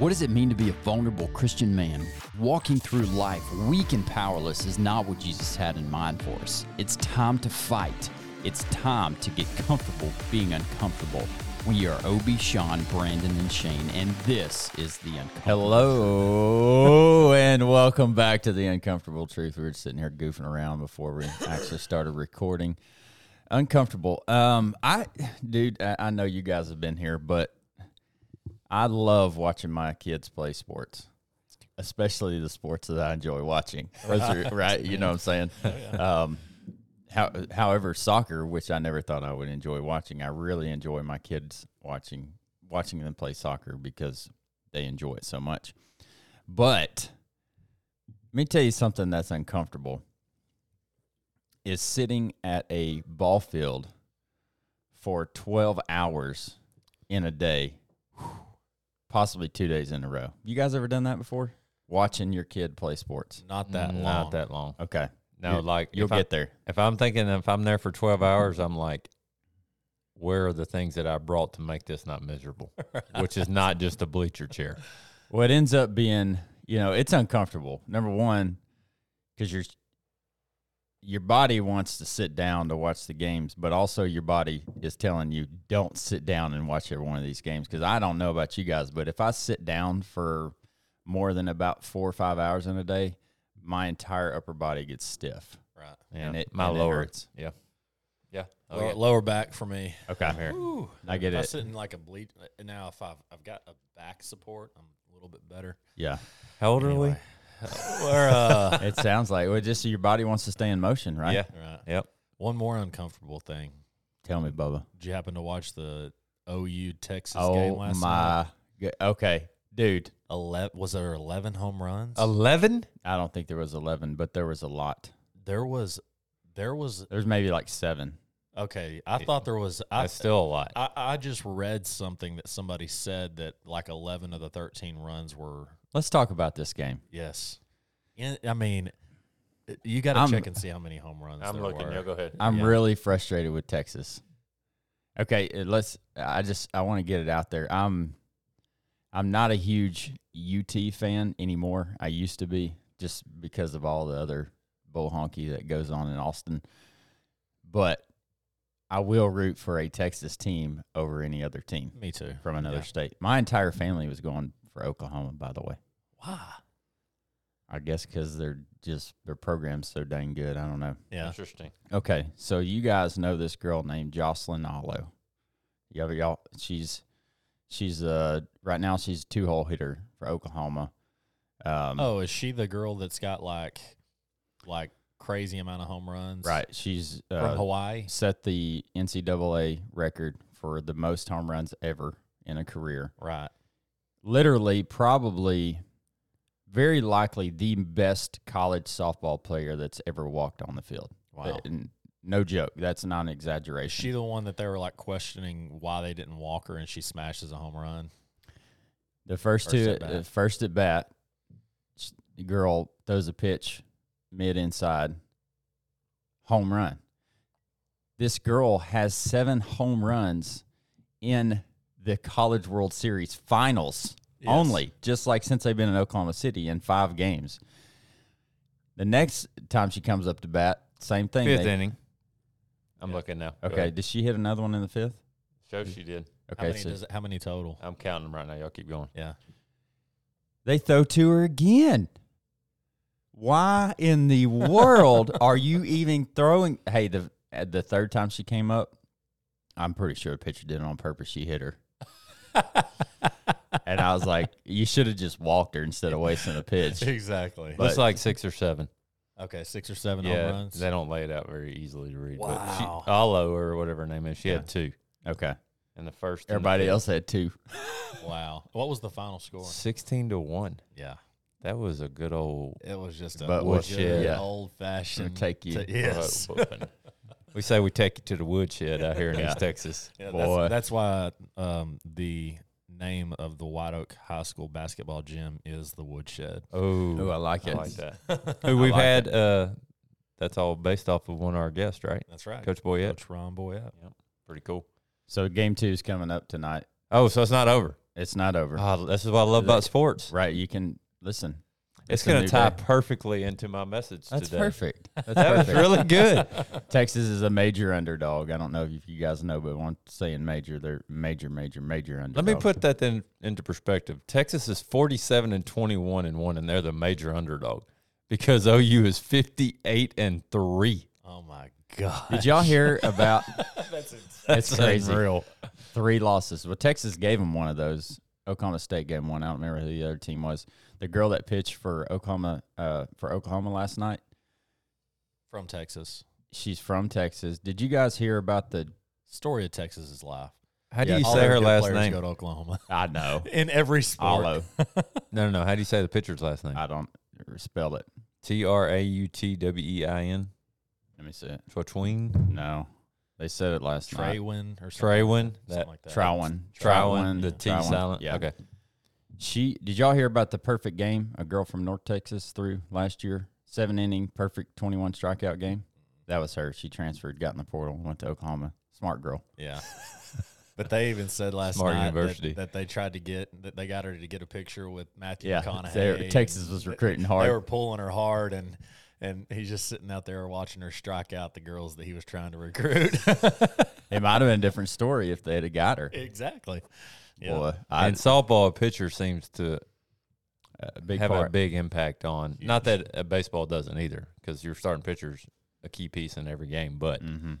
What does it mean to be a vulnerable Christian man? Walking through life weak and powerless is not what Jesus had in mind for us. It's time to fight. It's time to get comfortable being uncomfortable. We are Obi, Sean, Brandon, and Shane, and this is the Uncomfortable. Hello and welcome back to the Uncomfortable Truth. We were sitting here goofing around before we actually started recording. Uncomfortable. Um, I, dude, I, I know you guys have been here, but I love watching my kids play sports, especially the sports that I enjoy watching. Are- right? You know what I'm saying? Um, how, however, soccer, which I never thought I would enjoy watching, I really enjoy my kids watching watching them play soccer because they enjoy it so much. But let me tell you something that's uncomfortable is sitting at a ball field for 12 hours in a day, possibly two days in a row. You guys ever done that before? Watching your kid play sports. Not that long. Not that long. Okay. No, You- like You'll if I- get there. If I'm thinking if I'm there for 12 hours, I'm like, where are the things that I brought to make this not miserable? Which is not just a bleacher chair. Well, it ends up being, you know, it's uncomfortable. Number one, because your your body wants to sit down to watch the games, but also your body is telling you don't sit down and watch every one of these games. Because I don't know about you guys, but if I sit down for more than about four or five hours in a day, my entire upper body gets stiff. Right. Yeah, And it- my and it lower. hurts. Yeah. Yeah. Oh, Lower, yeah. lower back for me. Okay, I'm here. I get if I it. sit in like a bleach uh, now, if I've I've got a back support, I'm a little bit better. Yeah, How old are Anyway. Or uh, it sounds like well, just so your body wants to stay in motion, right? Yeah. right. Yep. One more uncomfortable thing. Tell me, Bubba. Did you happen to watch the OU Texas Oh game last night? my, g- okay, dude. Eleven was there eleven home runs? 11? I don't think there was eleven, but there was a lot. there was there was There's maybe like seven. okay. I thought there was I That's still a lot. I, I just read something that somebody said that like eleven of the thirteen runs were Let's talk about this game. yes. In, I mean, you got to I'm- check and see how many home runs. I'm there looking. Were. Yeah, go ahead. I'm Yeah. really frustrated with Texas. Okay, uh, let's. I just I want to get it out there. I'm I'm not a huge UT fan anymore. I used to be just because of all the other bull honky that goes on in Austin. But I will root for a Texas team over any other team Me too. from another Yeah. state. My entire family was going for Oklahoma, by the way. Why? I guess because they're just their program's so dang good. I don't know. Yeah. Interesting. Okay, so you guys know this girl named Jocelyn Alo. Yeah, y'all. She's she's uh right now she's a two hole hitter for Oklahoma. Um, Oh, is she the girl that's got like, like crazy amount of home runs? right. She's From uh, Hawaii. set the NCAA record for the most home runs ever in a career. Right. Literally, probably, very likely the best college softball player that's ever walked on the field. Wow. N- no joke. That's not an Is exaggeration. she the one that they were like questioning why they didn't walk her and she smashes a home run? The first, First two, at uh, first at bat, the girl throws a pitch mid inside, home run. This girl has seven home runs in the College World Series finals Yes. only, just like since they've been in Oklahoma City in five games. The next time she comes up to bat, same thing. Fifth They- inning. I'm Yeah. looking now. Go okay, ahead. did she hit another one in the fifth? Show she did. How Okay, many so does it, how many total? I'm counting them right now. Y'all keep going. Yeah. they throw to her again. Why in the world are you even throwing? Hey, the the third time she came up, I'm pretty sure the pitcher did it on purpose. She hit her, and I was like, you should have just walked her instead of wasting a pitch. exactly. But- Looks like six or seven. okay, six or seven yeah, home runs. they don't lay it out very easily to read. Wow. But she, Alo or whatever her name is, she Yeah. had two Okay, and the first. and the everybody fifth. else had two. wow. What was the final score? Sixteen to one. Yeah. That was a good old. It was just a But good woodshed. Yeah. old fashioned. take you. yes. butt whooping. we say we take you to the woodshed out here in Yeah. East Texas. Yeah, Boy. That's, that's why um, the name of the White Oak High School basketball gym is the Woodshed. Oh, Oh, I like it. I like that. Who we've like had. Uh, that's all based off of one of our guests, right? That's right. Coach Boyette. Coach Ron Boyette. Yep. Pretty cool. So game two is coming up tonight. Oh, so it's not over. It's not over. Oh, this is what I love about sports. right. You can listen. It's It's going to tie day. perfect into my message today. That's today. perfect. That's That was perfect. really good. Texas is a major underdog. I don't know if you guys know, but when I'm saying major, they're major, major, major underdog. Let me put that then into perspective. Texas is 47 and 21 and 1 and they're the major underdog because OU is 58 and 3. Oh my god. Did y'all hear about? That's insane. it's crazy. unreal. Three losses. Well, Texas gave them one of those. Oklahoma State gave them one. I don't remember who the other team was. The girl that pitched for Oklahoma uh, for Oklahoma last night. From Texas. She's from Texas. Did you guys hear about the? Story of Texas is life. How do Yeah, you say her last name? Go to Oklahoma I know. in every sport. Alo. No, no, no. How do you say the pitcher's last name? I don't spell it. T R A U T W E I N. Let me see it. Twatween. No, they said it last night. Traywin or something. Traywin. Like that. That Something like that. Trowin. Trowin. The T Trowin. silent. Yeah. Okay. She did y'all hear about the perfect game a girl from North Texas threw last year? Seven inning, perfect twenty one strikeout game. That was her. She transferred, got in the portal, went to Oklahoma. Smart girl. Yeah. But they even said last Smart night university. that, that they tried to get that they got her to get a picture with Matthew Yeah, McConaughey. they- Texas was recruiting hard. They were pulling her hard, and and he's just sitting out there watching her strike out the girls that he was trying to recruit. It might have been a different story if they'd have got her. exactly. Yeah. Boy, I, and softball, a pitcher seems to a big have a big impact on. Not that uh, baseball doesn't either, because your starting pitcher's a key piece in every game. But hmm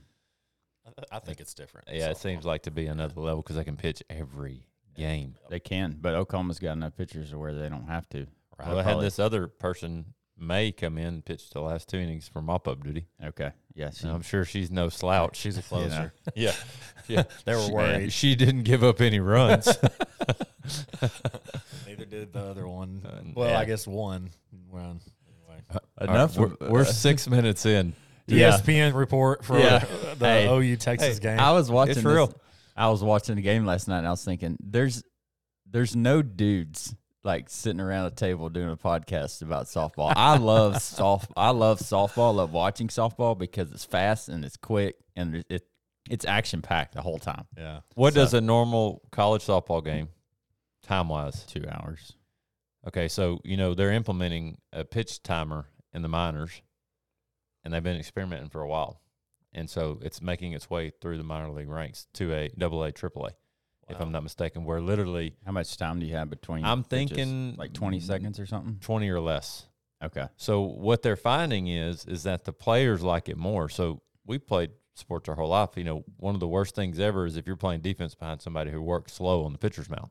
I- I think it's different. in yeah, it seems like to be another level because they can pitch every game. They can, but Oklahoma's got enough pitchers to where they don't have to. Well, I had this other person May come in and pitch the last two innings for mop up duty. Okay. Yeah. She, I'm sure she's no slouch. She's a closer. yeah, yeah. They were She- worried. She didn't give up any runs. Neither did the other one. Uh, well, yeah. I guess one. Well, anyway. enough. All right, of- we're, we're six minutes in. Yeah. ESPN report for Yeah. the Hey. OU Texas Hey, game. I was watching It's this- real. I was watching the game last night and I was thinking, there's there's no dudes like sitting around a table doing a podcast about softball. I love soft I love softball. I love watching softball because it's fast and it's quick and it, it it's action packed the whole time. yeah. What So- does a normal college softball game, time wise? Two hours. Okay, so you know they're implementing a pitch timer in the minors, and they've been experimenting for a while, and so it's making its way through the minor league ranks to a double A, triple A, if I'm not mistaken. Where literally How much time do you have between I'm pitches? thinking like twenty seconds or something? twenty or less. Okay. So what they're finding is is that the players like it more. So we played sports our whole life. You know, one of the worst things ever is if you're playing defense behind somebody who works slow on the pitcher's mound,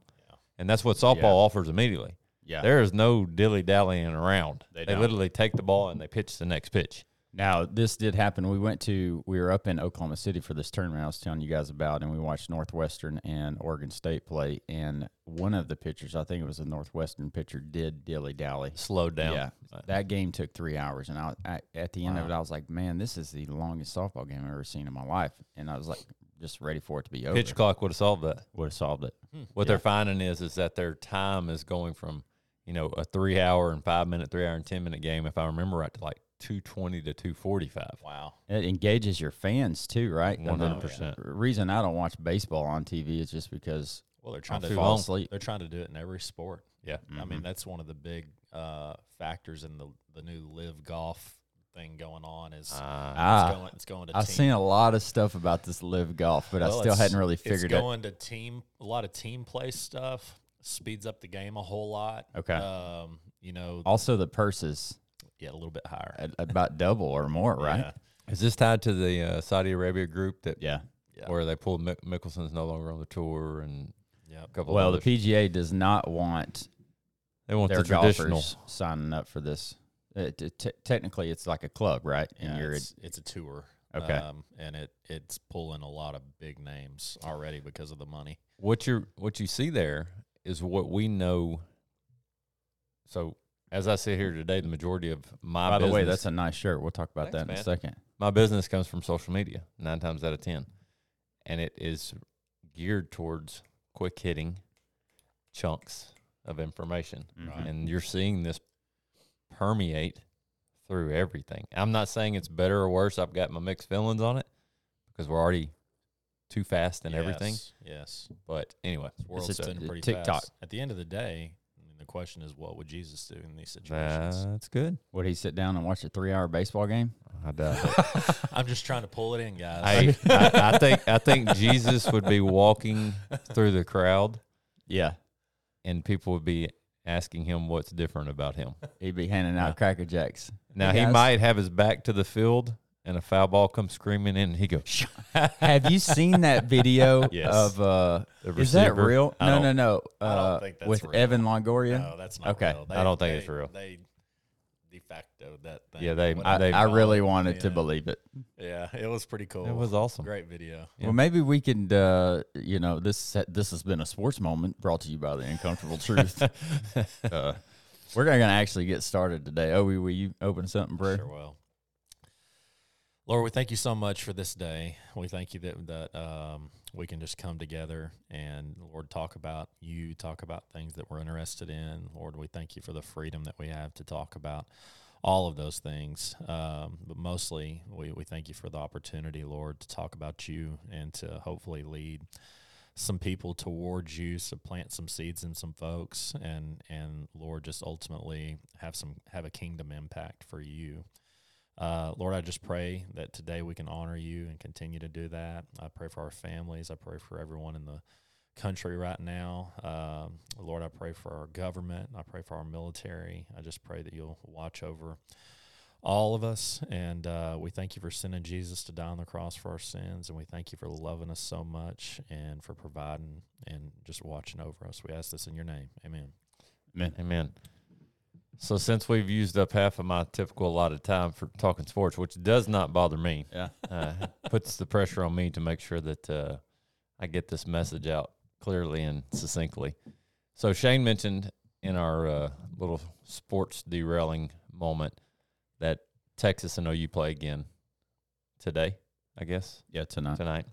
and that's what softball Yeah. offers immediately. Yeah. There is no dilly dallying around. They They, literally take the ball and they pitch the next pitch. Now, this did happen. We went to, we were up in Oklahoma City for this tournament I was telling you guys about, and we watched Northwestern and Oregon State play. And one of the pitchers, I think it was a Northwestern pitcher, did dilly dally. Slowed down. Yeah. That game took three hours. And I, I, at the end of it, I was like, man, this is the longest softball game I've ever seen in my life. And I was like, just ready for it to be over. Pitch clock would have solved that. Would have solved it. Hmm. What Yeah. they're finding is is that their time is going from, you know, a three hour and five minute, three hour and ten minute game, if I remember right, to like two twenty to two forty five. Wow. It engages your fans too, right? One hundred The percent. reason I don't watch baseball on TV is just because Well, they're trying I to fall long. asleep. They're trying to do it in every sport. Yeah. I mean, that's one of the big uh, factors in the the new live golf thing going on. Is Uh, Ah. it's going it's going to I've team. seen a lot of stuff about this live golf, but I still hadn't really it's figured it. going to team a lot of team play stuff speeds up the game a whole lot. Okay. Um, you know, Also, the purses yeah, a little bit higher. at about double or more, right? Yeah. is this tied to the uh, Saudi Arabia group that Yeah. Yeah. where they pulled Mick- Mickelson's no longer on the tour and yeah, a couple Well, of the others. PGA does not want they want their the traditional. signing up for this. It, it- te- technically, it's like a club, right? And Yeah, you're it's, it's a tour. Okay. Um, and it it's pulling a lot of big names already because of the money. what you what you see there is what we know. So as I sit here today, the majority of my by the way, that's a nice shirt. We'll talk about Thanks, that in man. a second. my business comes from social media nine times out of ten, and it is geared towards quick hitting chunks of information, Mhm. and you're seeing this permeate through everything. I'm not saying it's better or worse. I've got my mixed feelings on it because we're already too fast and everything. Yes, Yes. But anyway, This world's It's a spinning pretty TikTok. fast. At the end of the day, I mean, the question is, what would Jesus do in these situations? that's good. Would he sit down and watch a three hour baseball game? I doubt it. I'm just trying to pull it in, guys. I, I, I think I think Jesus would be walking through the crowd, Yeah. and people would be asking him what's different about him. He'd be handing out Yeah. Cracker Jacks. Now Hey, he might have his back to the field, and a foul ball comes screaming in, and he goes, Have you seen that video Yes. of uh The is that receiver? real? I No, don't- no, no. Uh with real. Evan Longoria. no, that's not Okay. real. I don't think they- it's real. They de facto that thing. Yeah, they- I, they- they I really it. wanted to believe it. Yeah, it was pretty cool. It was awesome. great video. Yeah. Well, maybe we can, uh, you know, this this has been a sports moment brought to you by the Uncomfortable Truth. uh, we're going to actually get started today. Oh, will you open something, bro? Sure will. Lord, we thank you so much for this day. We thank you that that um, we can just come together and Lord talk about you, talk about things that we're interested in. Lord, we thank you for the freedom that we have to talk about all of those things. Um, but mostly, we, we thank you for the opportunity, Lord, to talk about you and to hopefully lead some people towards you, to plant some seeds in some folks, and and Lord, just ultimately have some have a kingdom impact for you. Uh, Lord, I just pray that today we can honor you and continue to do that. I pray for our families. I pray for everyone in the country right now. Um, Lord, I pray for our government. I pray for our military. I just pray that you'll watch over all of us. And uh, we thank you for sending Jesus to die on the cross for our sins. And we thank you for loving us so much and for providing and just watching over us. We ask this in your name. Amen. Man. Amen. So since we've used up half of my typical allotted time for talking sports, which does not bother me, Yeah. uh, puts the pressure on me to make sure that uh, I get this message out clearly and succinctly. So Shane mentioned in our uh, little sports derailing moment that Texas and OU play again today, I guess, Yeah, tonight. tonight,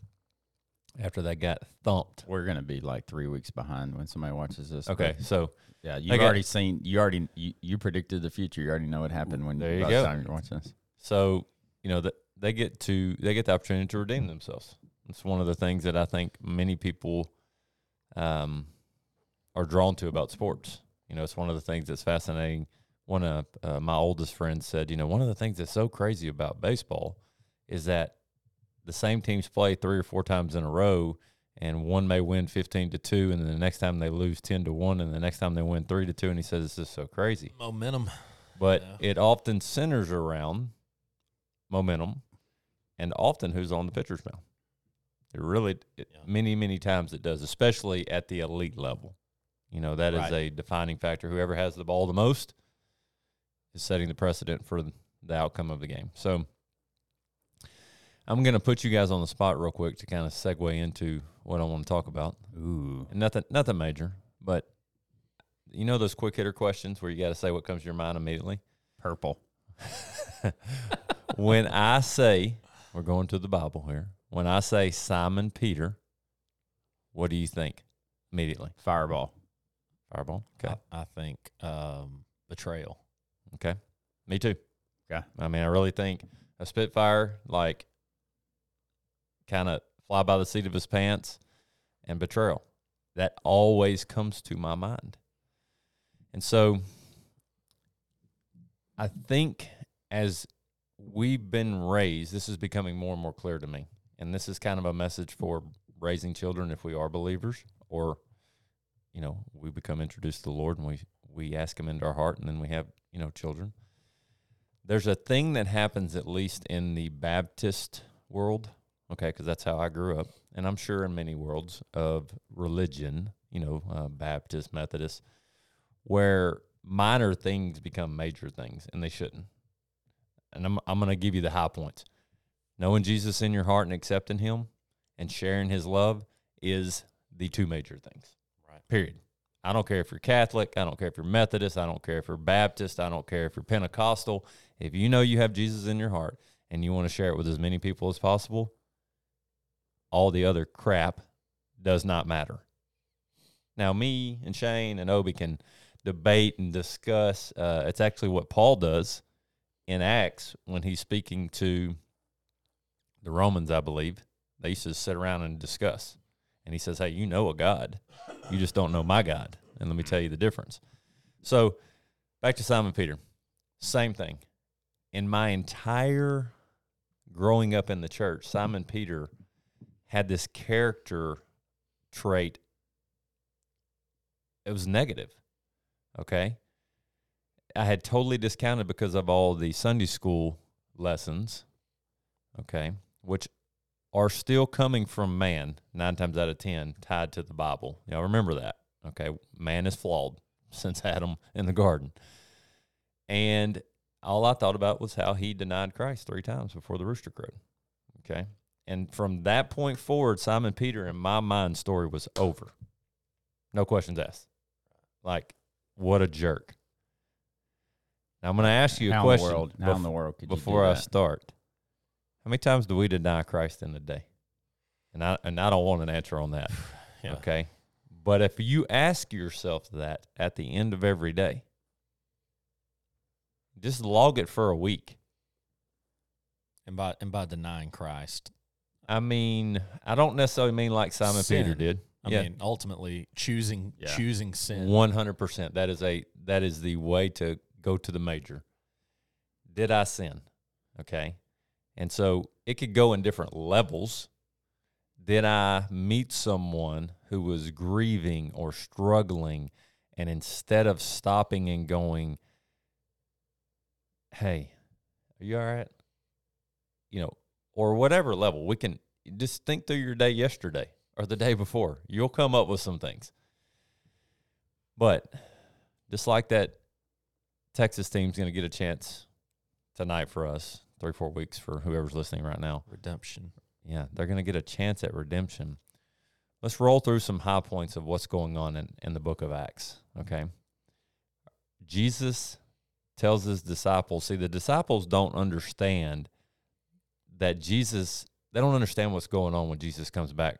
after they got thumped. We're going to be like three weeks behind when somebody watches this. Okay, but so Yeah, you've got- already seen, you already, you, you predicted the future. You already know what happened when There you go. time you're watching this. So you know that they get to they get the opportunity to redeem themselves. It's one of the things that I think many people um, are drawn to about sports. You know, it's one of the things that's fascinating. One of uh, my oldest friends said, you know, one of the things that's so crazy about baseball is that the same teams play three or four times in a row, and one may win fifteen to two, and then the next time they lose ten to one, and the next time they win three to two, and he says this is so crazy Momentum. but Yeah. it often centers around momentum and often who's on the pitcher's mound. It really, it, Yeah. many, many times it does, especially at the elite level. You know, that is Right. a defining factor. Whoever has the ball the most is setting the precedent for the outcome of the game. So I'm going to put you guys on the spot real quick to kind of segue into what I want to talk about. Ooh. And nothing, nothing major, but you know those quick hitter questions where you got to say what comes to your mind immediately. Purple. when I say we're going to the Bible here, when I say Simon Peter, what do you think immediately? Fireball. Fireball. Okay. I, I think um, betrayal. Okay. Me too. Okay. I mean, I really think a Spitfire, like, kind of fly by the seat of his pants and betrayal. That always comes to my mind. And so I think as we've been raised, this is becoming more and more clear to me. And this is kind of a message for raising children if we are believers or, you know, we become introduced to the Lord and we, we ask him into our heart and then we have, you know, children. There's a thing that happens, at least in the Baptist world, okay, because that's how I grew up. And I'm sure in many worlds of religion, you know, uh, Baptist, Methodist, where minor things become major things and they shouldn't. And I'm, I'm going to give you the high points. Knowing Jesus in your heart and accepting him and sharing his love is the two major things. Right. Period. I don't care if you're Catholic. I don't care if you're Methodist. I don't care if you're Baptist. I don't care if you're Pentecostal. If you know you have Jesus in your heart and you want to share it with as many people as possible, all the other crap does not matter. Now, me and Shane and Obi can debate and discuss. Uh, it's actually what Paul does in Acts when he's speaking to the Romans, I believe. They used to sit around and discuss. And he says, Hey, you know a God. You just don't know my God. And let me tell you the difference. So back to Simon Peter. Same thing. In my entire growing up in the church, Simon Peter had this character trait. It was negative. Okay. I had totally discounted because of all the Sunday school lessons. Okay. Which are still coming from man, nine times out of 10, tied to the Bible. Y'all remember that. Okay. Man is flawed since Adam in the garden. And all I thought about was how he denied Christ three times before the rooster crowed. Okay. And from that point forward, Simon Peter, in my mind, story was over. No questions asked. Like, what a jerk. Now, I'm going to ask you a how question in the world? How in the world could before I start. How many times do we deny Christ in a day? And I and I don't want an answer on that. Yeah. Okay. But if you ask yourself that at the end of every day, just log it for a week. And by and by denying Christ, I mean, I don't necessarily mean like Simon Peter did. I yeah, mean, ultimately choosing Yeah. choosing sin. one hundred percent. That is a that is the way to go to the major. Did I sin? Okay, and so it could go in different levels. Did I meet someone who was grieving or struggling, and instead of stopping and going, "Hey, are you all right?" You know, or whatever level, we can just think through your day yesterday or the day before. You'll come up with some things. But just like that Texas team's going to get a chance tonight for us, three, four weeks for whoever's listening right now. redemption. Yeah, they're going to get a chance at redemption. Let's roll through some high points of what's going on in, in the book of Acts. Okay. Jesus tells his disciples, see, the disciples don't understand that Jesus, they don't understand what's going on when Jesus comes back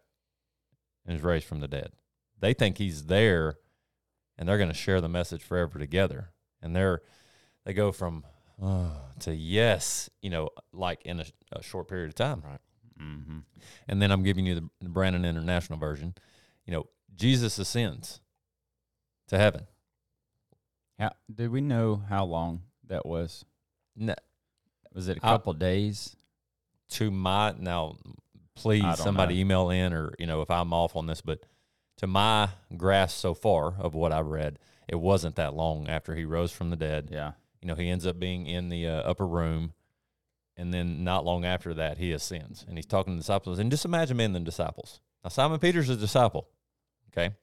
and is raised from the dead. They think he's there and they're going to share the message forever together. And they're, they go from, oh, to yes, you know, like in a, a short period of time. Right. Mm-hmm. And then I'm giving you the, the Brandon International version. You know, Jesus ascends to heaven. How, do we know how long that was? N- Was it a couple days? To my now, please somebody know. email in or you know if I'm off on this, but to my grasp so far of what I've read, it wasn't that long after he rose from the dead. Yeah. You know, he ends up being in the uh, upper room, and then not long after that, he ascends and he's talking to the disciples. And just imagine being the disciples. Now, Simon Peter's a disciple. Okay,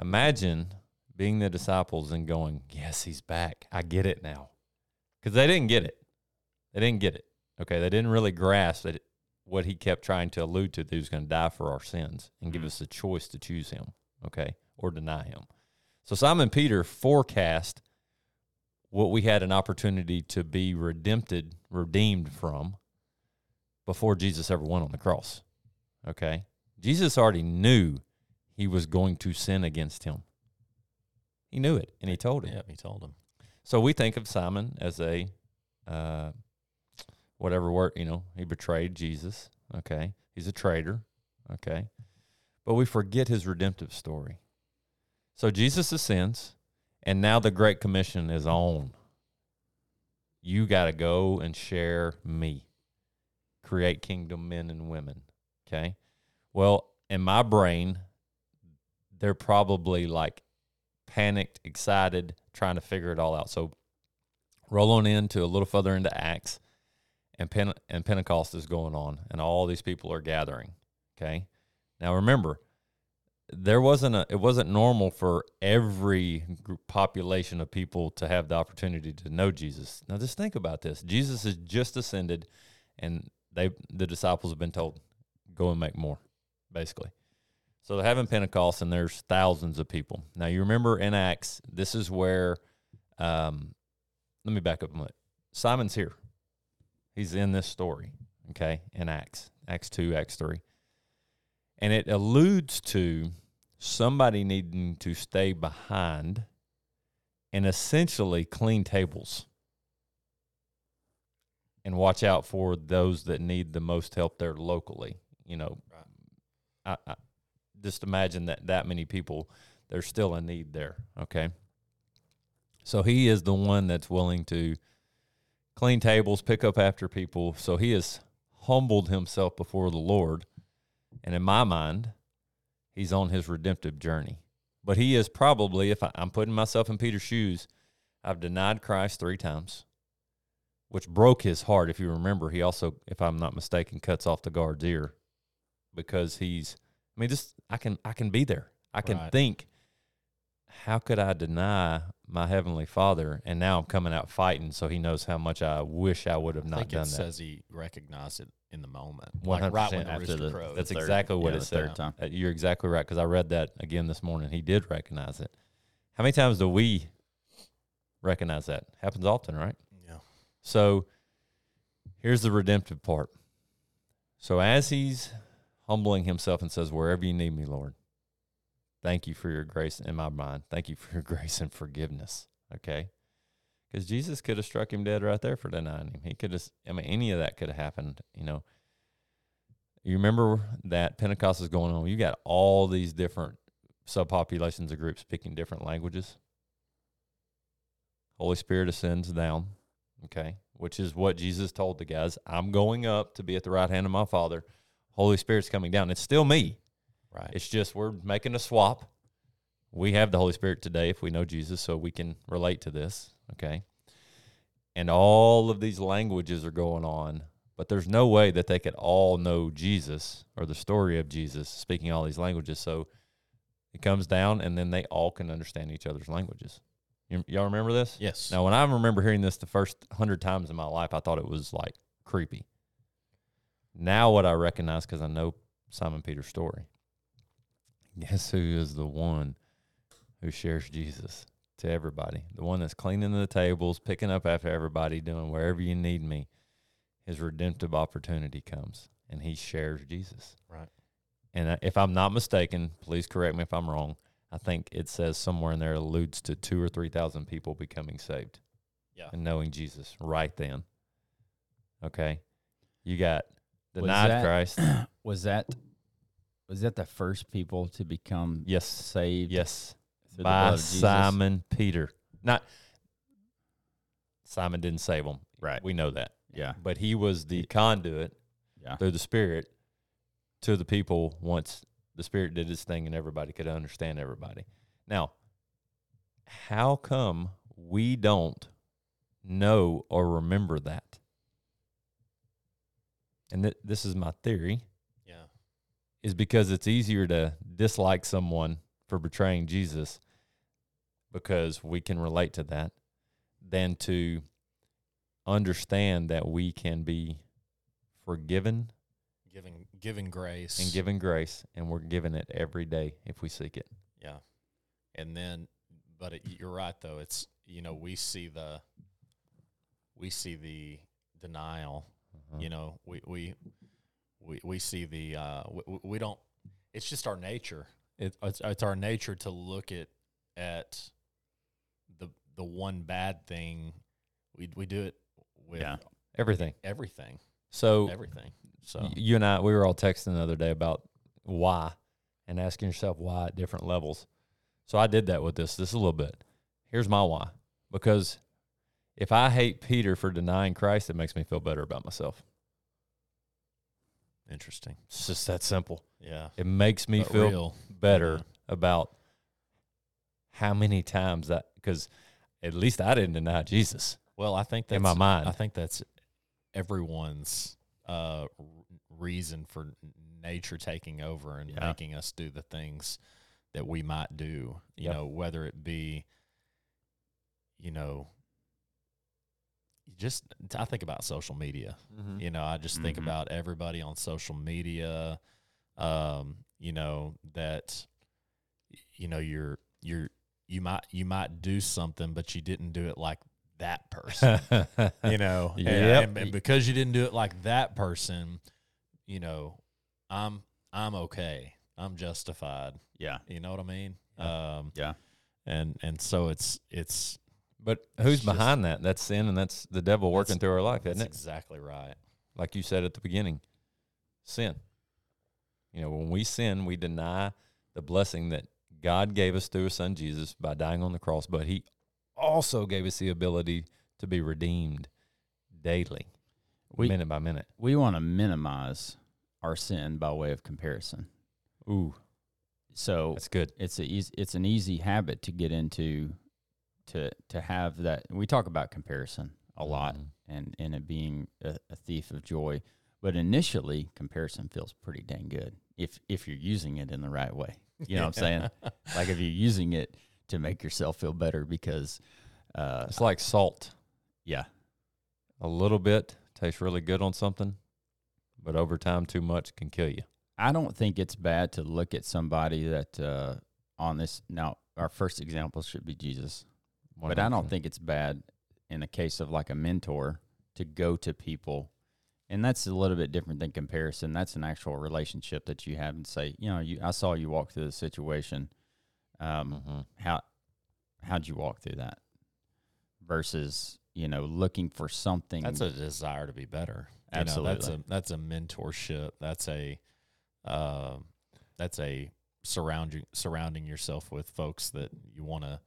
imagine being the disciples and going, "Yes, he's back. I get it now," because they didn't get it. They didn't get it. Okay, they didn't really grasp that what he kept trying to allude to that he was going to die for our sins and give us the choice to choose him. Okay, or deny him. So Simon Peter forecast what we had an opportunity to be redempted, redeemed from before Jesus ever went on the cross. Okay? Jesus already knew he was going to sin against him. He knew it and he told him. Yeah, he told him. So we think of Simon as a uh, whatever word, you know, he betrayed Jesus. Okay. He's a traitor. Okay. But we forget his redemptive story. So Jesus ascends, and now the Great Commission is on. You got to go and share me, create kingdom men and women. Okay. Well, in my brain, they're probably like panicked, excited, trying to figure it all out. So roll on into a little further into Acts, and Pen- and Pentecost is going on, and all these people are gathering. Okay, now remember, there wasn't a it wasn't normal for every population of people to have the opportunity to know Jesus. Now just think about this: Jesus has just ascended, and they the disciples have been told, "Go and make more," basically. So they're having Pentecost, and there's thousands of people. Now you remember in Acts, this is where, um, let me back up a minute. Simon's here. He's in this story, okay, in Acts, Acts two, Acts three, and it alludes to somebody needing to stay behind and essentially clean tables and watch out for those that need the most help there locally. you know, I, I just imagine that that many people, there's still a need there. Okay. So he is the one that's willing to clean tables, pick up after people. So he has humbled himself before the Lord. And in my mind, he's on his redemptive journey. But he is probably, if I, I'm putting myself in Peter's shoes, I've denied Christ three times, which broke his heart. If you remember, he also, if I'm not mistaken, cuts off the guard's ear because he's. I mean, just I can I can be there. I can Right. think. How could I deny my heavenly Father? And now I'm coming out fighting, so he knows how much I wish I would have I not think done it that. says he recognized it in the moment, One like hundred right when percent the after rooster the- crowed. That's third- exactly what yeah, it the said. third time. Uh, You're exactly right because I read that again this morning. He did recognize it. How many times do we recognize that? Happens often, right? yeah, So here's the redemptive part. So as he's humbling himself and says, Wherever you need me, Lord, thank you for your grace in my mind. Thank you for your grace and forgiveness. Okay. Because Jesus could have struck him dead right there for denying him. He could have, I mean, any of that could have happened, you know. You remember that Pentecost is going on. You got all these different subpopulations of groups speaking different languages. Holy Spirit ascends down, okay, which is what Jesus told the guys. I'm going up to be at the right hand of my Father. Holy Spirit's coming down. It's still me. Right. It's just we're making a swap. We have the Holy Spirit today if we know Jesus, so we can relate to this, okay? And all of these languages are going on, but there's no way that they could all know Jesus or the story of Jesus speaking all these languages. So it comes down, and then they all can understand each other's languages. You, y'all remember this? yes. Now, when I remember hearing this the first hundred times in my life, I thought it was like creepy. Now, what I recognize because I know Simon Peter's story. Guess who is the one who shares Jesus to everybody? The one that's cleaning the tables, picking up after everybody, doing wherever you need me. His redemptive opportunity comes, and he shares Jesus. Right. And uh, if I'm not mistaken, please correct me if I'm wrong. I think it says somewhere in there alludes to two or three thousand people becoming saved. Yeah. And knowing Jesus right then. Okay. You got Was denied that- Christ. Was that was that the first people to become Yes. saved? Yes. By blood of Jesus? Simon Peter. Not Simon didn't save them. Right. We know that. Yeah. But he was the conduit Yeah. through the Spirit to the people once the Spirit did his thing and everybody could understand everybody. Now, how come we don't know or remember that? And th- this is my theory. Is because it's easier to dislike someone for betraying Jesus because we can relate to that than to understand that we can be forgiven Giving giving grace and given grace and we're given it every day if we seek it. Yeah. And then, but it, you're right though. It's you know we see the we see the denial. Uh-huh. You know we we we we see the uh we- we, don't. It's just our nature. It, it's it's our nature to look at at the the one bad thing. We we do it with Yeah. Everything. everything So everything. So you and I, we were all texting the other day about why and asking yourself why at different levels. So I did that with this, this a little bit. Here's my why. Because if I hate Peter for denying Christ, it makes me feel better about myself. Interesting. It's just that simple. Yeah. It makes me But feel real. better Yeah. about how many times that, because at least I didn't deny Jesus Well, I think that's in my mind. I think that's everyone's uh, reason for nature taking over and Yeah. making us do the things that we might do. You Yep. know, whether it be, you know, just I think about social media. Mhm. You know, I just think Mhm. about everybody on social media. Um, you know that, you know, you're you're you might you might do something, but you didn't do it like that person you know and- Yep. and, and because you didn't do it like that person you know i'm i'm okay i'm justified Yeah. you know what i mean um Yeah. and and so it's it's But who's It's just- behind that? That's sin, and that's the devil working through our life, that's isn't it? exactly right Like you said at the beginning, sin. You know, when we sin, we deny the blessing that God gave us through his son Jesus by dying on the cross, but he also gave us the ability to be redeemed daily, We minute by minute. we want to minimize our sin by way of comparison. Ooh, So that's good. it's a easy, it's an easy habit to get into to to have that we talk about comparison a lot Mhm. and and it being a, a thief of joy but initially comparison feels pretty dang good if if you're using it in the right way you know what i'm saying like if you're using it to make yourself feel better because uh It's like salt. yeah A little bit tastes really good on something, but over time, too much can kill you. i don't think it's bad to look at somebody that uh on this now our first example should be jesus But I don't think it's bad in the case of like a mentor to go to people. And that's a little bit different than comparison. That's an actual relationship that you have and say, you know, you I saw you walk through the situation. Um, Mhm. how how'd you walk through that? Versus, you know, looking for something That's a desire to be better. You know, Absolutely. that's a that's a mentorship. That's a uh, that's a surrounding surrounding yourself with folks that you want to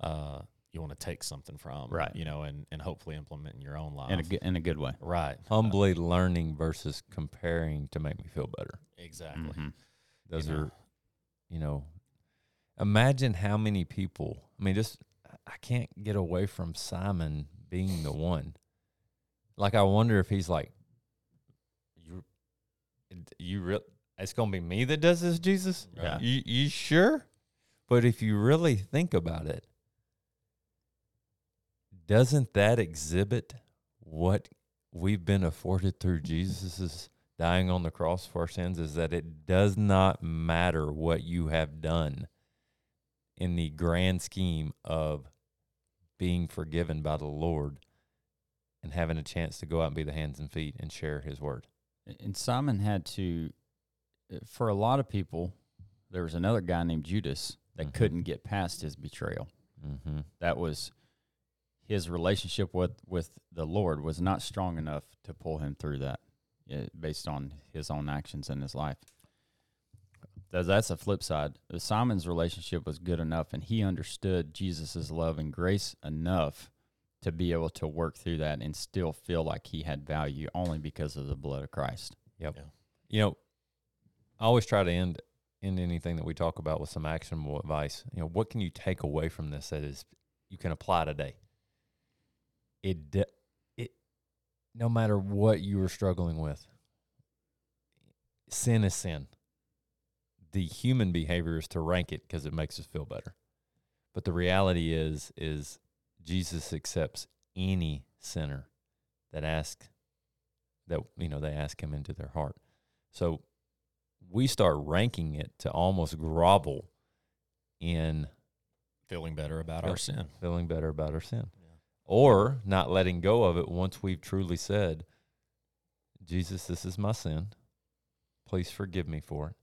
uh, you want to take something from, Right. You know, and and hopefully implement in your own life. in a good in a good way. right. humbly learning versus comparing to make me feel better. Exactly. Mhm. Those You know. are, you know, imagine how many people. I mean, just I can't get away from Simon being the one. Like, I wonder if he's like, you, you real. It's gonna be me that does this, Jesus. Yeah. You you sure? But if you really think about it, doesn't that exhibit what we've been afforded through Jesus's dying on the cross for our sins? Is that it does not matter what you have done in the grand scheme of being forgiven by the Lord and having a chance to go out and be the hands and feet and share His word. And Simon had to, uh, for a lot of people, there was another guy named Judas that Mhm. couldn't get past his betrayal. Mm-hmm. that was his relationship with with the Lord was not strong enough to pull him through that, based on his own actions in his life. Th- That's a flip side. Simon's relationship was good enough, and he understood Jesus' love and grace enough to be able to work through that and still feel like he had value only because of the blood of Christ. Yep. Yeah. You know, I always try to end end anything that we talk about with some actionable advice. You know, what can you take away from this that is you can apply today? It it no matter what you are struggling with, sin is sin. The human behavior is to rank it because it makes us feel better. But the reality is is Jesus accepts any sinner that asks that you know they ask him into their heart. So we start ranking it to almost grovel in Feeling better about Yep. our sin. feeling better about our sin. Yeah. Or not letting go of it once we've truly said, Jesus, this is my sin. Please forgive me for it.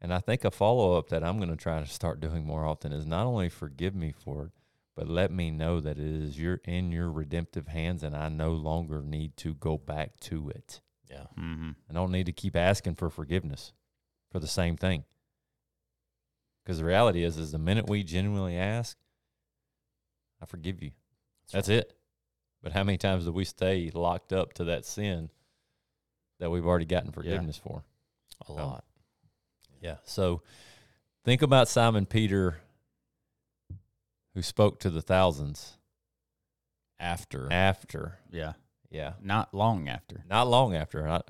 And I think a follow up that I'm going to try to start doing more often is not only forgive me for it, but let me know that it is your in your redemptive hands and I no longer need to go back to it. Yeah. Mm-hmm. I don't need to keep asking for forgiveness for the same thing. Because the reality is, is the minute we genuinely ask, I forgive you. That's it. But how many times do we stay locked up to that sin that we've already gotten forgiveness for? A oh. lot. Yeah. So think about Simon Peter, who spoke to the thousands After. after. Yeah, Yeah. not long after. Not long after. I,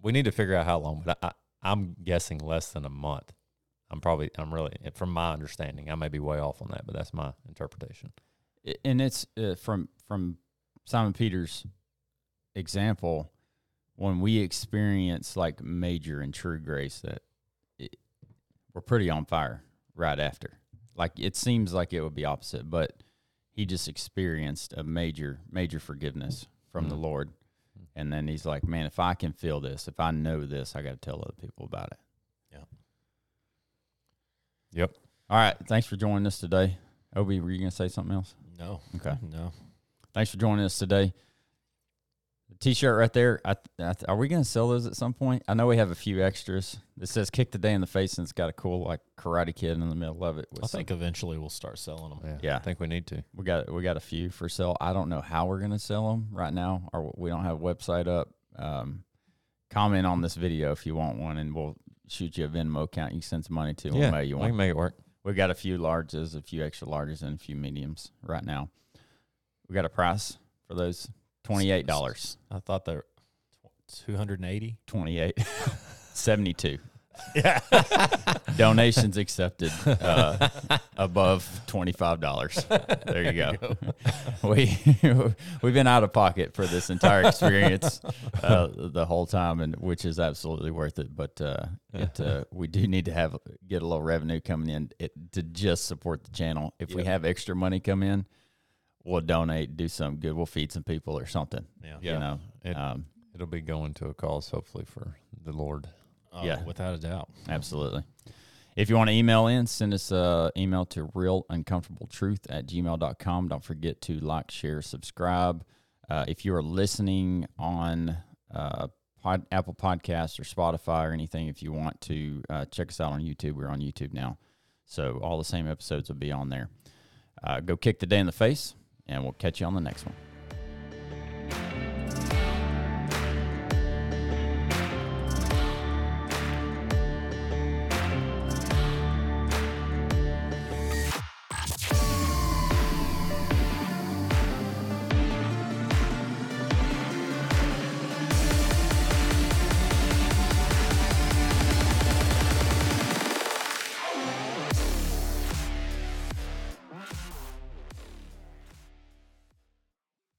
we need to figure out how long, but I, I, I'm guessing less than a month. I'm probably, I'm really, from my understanding, I may be way off on that, but that's my interpretation. I- and it's uh, from from Simon Peter's example when we experience like major and true grace that it, we're pretty on fire right after. Like it seems like it would be opposite, but he just experienced a major major forgiveness from the Mhm. Lord. And then he's like, "Man, if I can feel this, if I know this, I got to tell other people about it." Yeah. Yep. All right, thanks for joining us today. Obi, were you going to say something else? No. Okay. No. Thanks for joining us today. T-shirt right there. I, I, are we going to sell those at some point? I know we have a few extras. It says "Kick the day in the face" and it's got a cool like Karate Kid in the middle of it. with I some- think eventually we'll start selling them. Yeah, Yeah. I think we need to. we got we got a few for sale. I don't know how we're going to sell them right now, or we don't have a website up. Um, comment on this video if you want one, and we'll shoot you a Venmo account. You can send some money to. Yeah, Yeah, you we want. can make it work. We got a few larges, a few extra larges, and a few mediums right now. We got a price for those twenty eight dollars. I thought they're two hundred and eighty. 28 72 Yeah. donations accepted uh, above $25 there you go we we've been out of pocket for this entire experience uh, the whole time and which is absolutely worth it but uh, it uh, we do need to have get a little revenue coming in it, to just support the channel if we have extra money come in we'll donate do something good we'll feed some people or something Yeah. you know It- um, It'll be going to a cause, hopefully, for the Lord. Oh, Yeah. Without a doubt. Absolutely. If you want to email in, send us an email to realuncomfortabletruth at gmail.com. Don't forget to like, share, subscribe. Uh, if you are listening on uh, pod, Apple Podcasts or Spotify or anything, if you want to uh, check us out on YouTube, we're on YouTube now. So all the same episodes will be on there. Uh, go kick the day in the face, and we'll catch you on the next one.